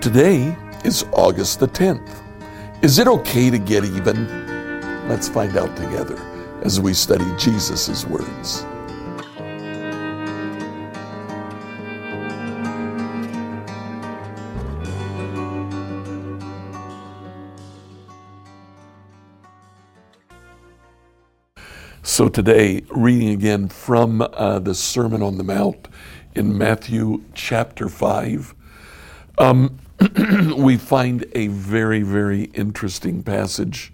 Today is August the 10th. Is it okay to get even? Let's find out together as we study Jesus' words. So, today, reading again from uh, the Sermon on the Mount in Matthew chapter 5, um, we find a very, very interesting passage.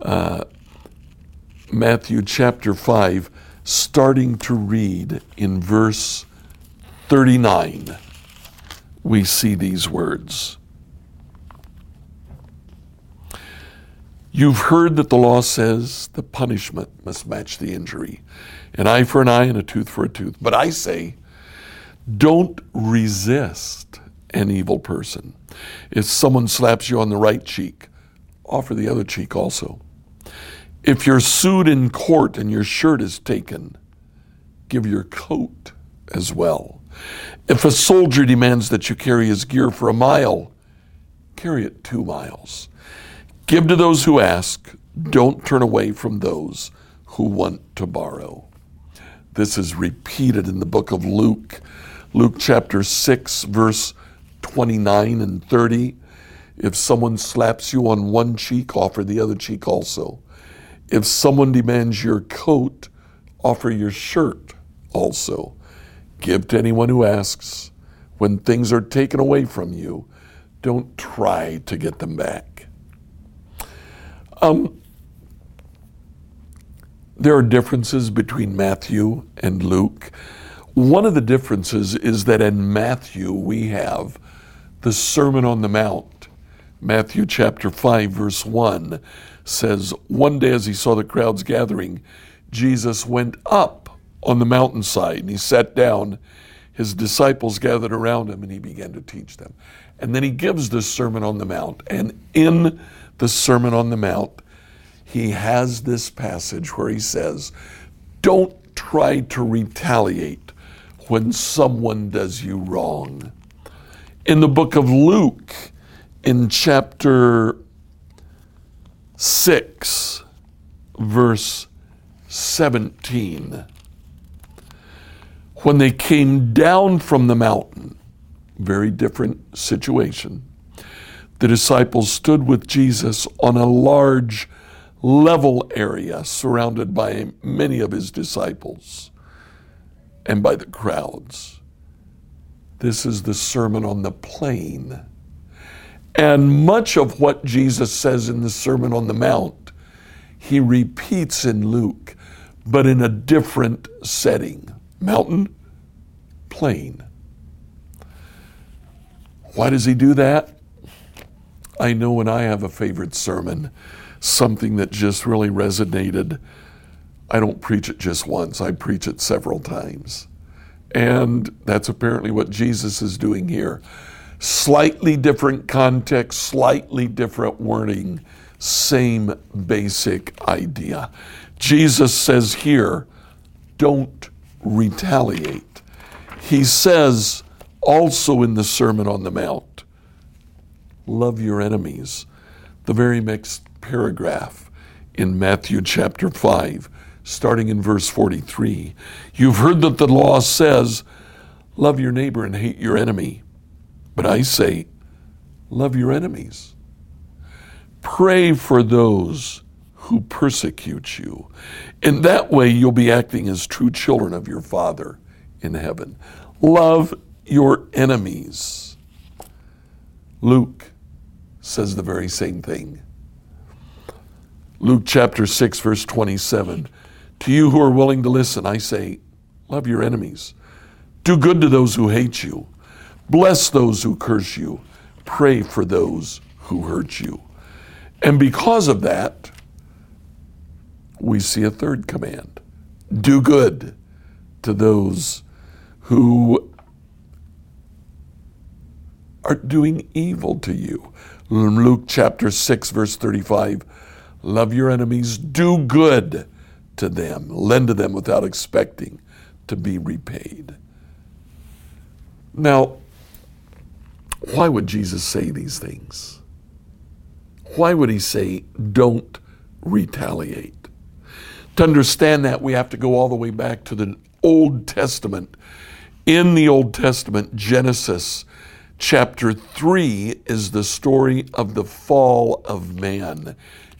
Uh, Matthew chapter 5, starting to read in verse 39, we see these words. You've heard that the law says the punishment must match the injury an eye for an eye and a tooth for a tooth. But I say, don't resist an evil person. If someone slaps you on the right cheek, offer the other cheek also. If you're sued in court and your shirt is taken, give your coat as well. If a soldier demands that you carry his gear for a mile, carry it two miles. Give to those who ask. Don't turn away from those who want to borrow. This is repeated in the book of Luke, Luke chapter 6, verse 29 and 30. If someone slaps you on one cheek, offer the other cheek also. If someone demands your coat, offer your shirt also. Give to anyone who asks. When things are taken away from you, don't try to get them back. Um, there are differences between Matthew and Luke. One of the differences is that in Matthew we have the Sermon on the Mount. Matthew chapter 5, verse 1 says, One day as he saw the crowds gathering, Jesus went up on the mountainside and he sat down. His disciples gathered around him and he began to teach them. And then he gives the Sermon on the Mount. And in the Sermon on the Mount, he has this passage where he says, Don't try to retaliate when someone does you wrong. In the book of Luke, in chapter 6, verse 17, when they came down from the mountain, very different situation the disciples stood with Jesus on a large level area surrounded by many of his disciples and by the crowds. This is the Sermon on the Plain. And much of what Jesus says in the Sermon on the Mount, he repeats in Luke, but in a different setting mountain, plain. Why does he do that? I know when I have a favorite sermon, something that just really resonated, I don't preach it just once, I preach it several times. And that's apparently what Jesus is doing here. Slightly different context, slightly different wording, same basic idea. Jesus says here, don't retaliate. He says also in the Sermon on the Mount, love your enemies. The very next paragraph in Matthew chapter 5, starting in verse 43. You've heard that the law says, Love your neighbor and hate your enemy. But I say, Love your enemies. Pray for those who persecute you. In that way, you'll be acting as true children of your Father in heaven. Love your enemies. Luke says the very same thing. Luke chapter 6, verse 27. To you who are willing to listen, I say, love your enemies. Do good to those who hate you. Bless those who curse you. Pray for those who hurt you. And because of that, we see a third command do good to those who are doing evil to you. Luke chapter 6, verse 35 Love your enemies, do good to them, lend to them without expecting to be repaid. Now, Why would Jesus say these things? Why would he say, don't retaliate? To understand that, we have to go all the way back to the Old Testament. In the Old Testament, Genesis chapter 3 is the story of the fall of man.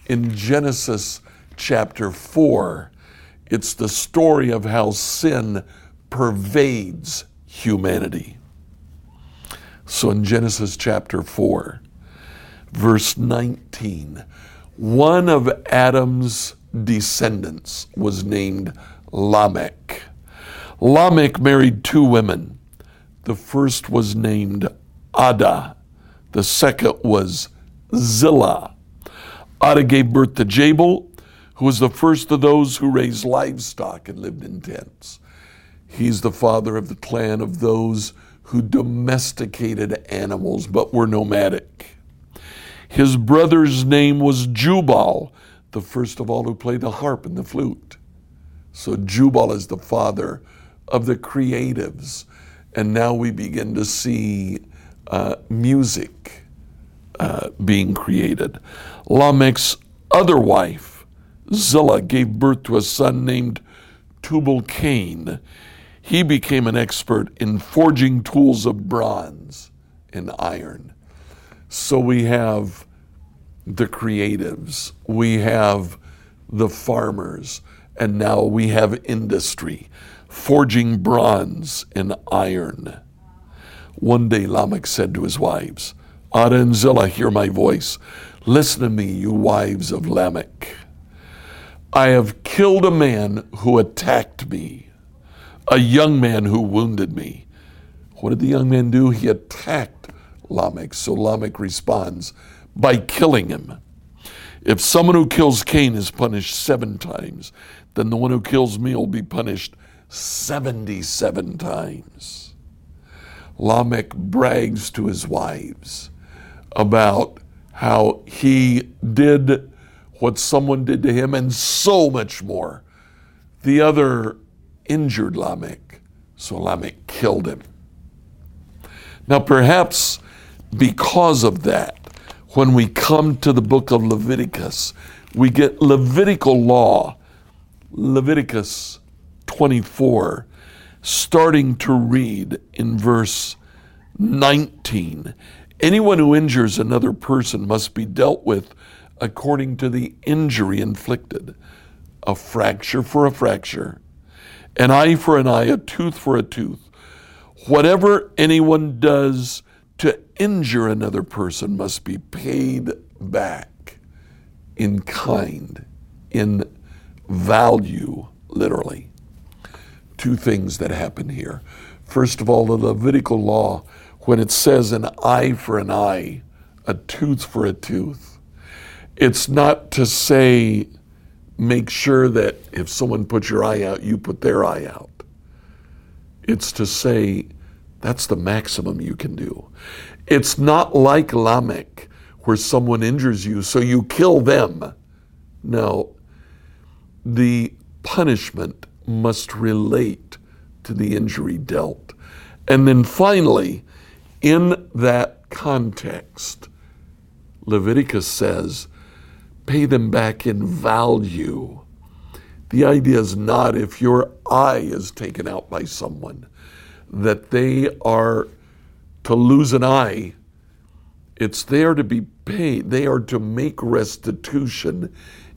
In Genesis chapter 4, it's the story of how sin pervades humanity. So in Genesis chapter 4, verse 19, one of Adam's descendants was named Lamech. Lamech married two women. The first was named Adah, the second was Zillah. Adah gave birth to Jabal, who was the first of those who raised livestock and lived in tents. He's the father of the clan of those who domesticated animals but were nomadic. His brother's name was Jubal, the first of all who played the harp and the flute. So Jubal is the father of the creatives. And now we begin to see uh, music uh, being created. Lamech's other wife, Zillah, gave birth to a son named Tubal Cain he became an expert in forging tools of bronze and iron. So we have the creatives, we have the farmers, and now we have industry, forging bronze and iron. One day Lamech said to his wives, Adah and Zillah, hear my voice. Listen to me, you wives of Lamech. I have killed a man who attacked me a young man who wounded me. What did the young man do? He attacked Lamech. So Lamech responds by killing him. If someone who kills Cain is punished seven times, then the one who kills me will be punished 77 times. Lamech brags to his wives about how he did what someone did to him and so much more. The other injured Lamech, so Lamech killed him. Now, perhaps because of that, when we come to the book of Leviticus, we get Levitical law, Leviticus 24, starting to read in verse 19. Anyone who injures another person must be dealt with according to the injury inflicted. A fracture for a fracture, an eye for an eye, a tooth for a tooth. Whatever anyone does to injure another person must be paid back in kind, in value, literally. Two things that happen here. First of all, the Levitical law, when it says an eye for an eye, a tooth for a tooth, it's not to say make sure that if someone puts your eye out, you put their eye out. It's to say, that's the maximum you can do. It's not like Lamech, where someone injures you, so you kill them. No, the punishment must relate to the injury dealt. And then finally, in that context, Leviticus says pay them back in value. The idea is not if your eye is taken out by someone that they are to lose an eye. It's there to be paid. They are to make restitution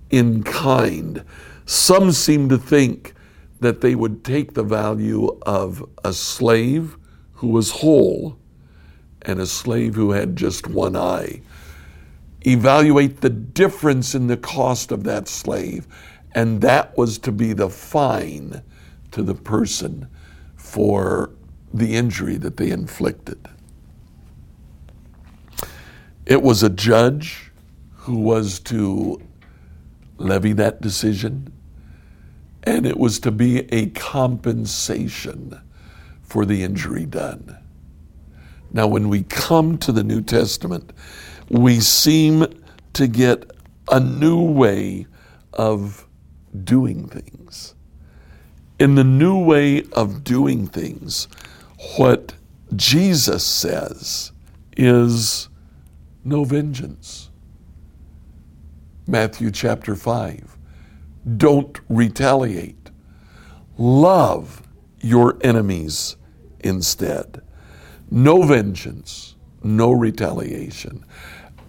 in kind. Some seem to think that they would take the value of a slave who was whole and a slave who had just one eye evaluate the difference in the cost of that slave. And that was to be the fine to the person for the injury that they inflicted. It was a judge who was to levy that decision, and it was to be a compensation for the injury done. Now, when we come to the New Testament, we seem to get a new way of doing things. In the new way of doing things, what Jesus says is no vengeance. Matthew chapter 5. Don't retaliate. Love your enemies instead. No vengeance, no retaliation.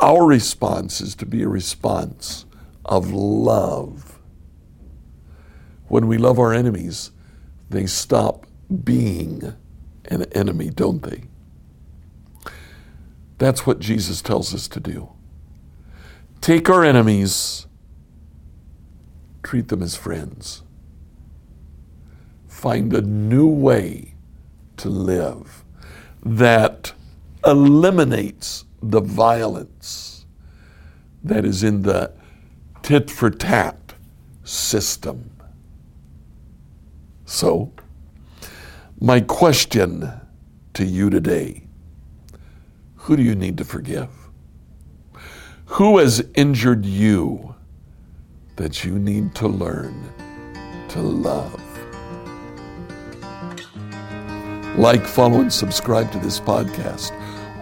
Our response is to be a response of love. When we love our enemies, they stop being an enemy, don't they? That's what Jesus tells us to do. Take our enemies, treat them as friends. Find a new way to live that eliminates the violence that is in the tit for tat system. So, my question to you today who do you need to forgive? Who has injured you that you need to learn to love? Like, follow, and subscribe to this podcast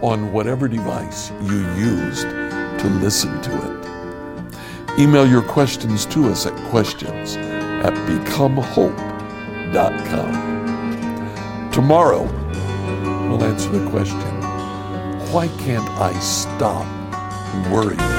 on whatever device you used to listen to it. Email your questions to us at questions at becomehope.com. Tomorrow, we'll answer the question why can't I stop worrying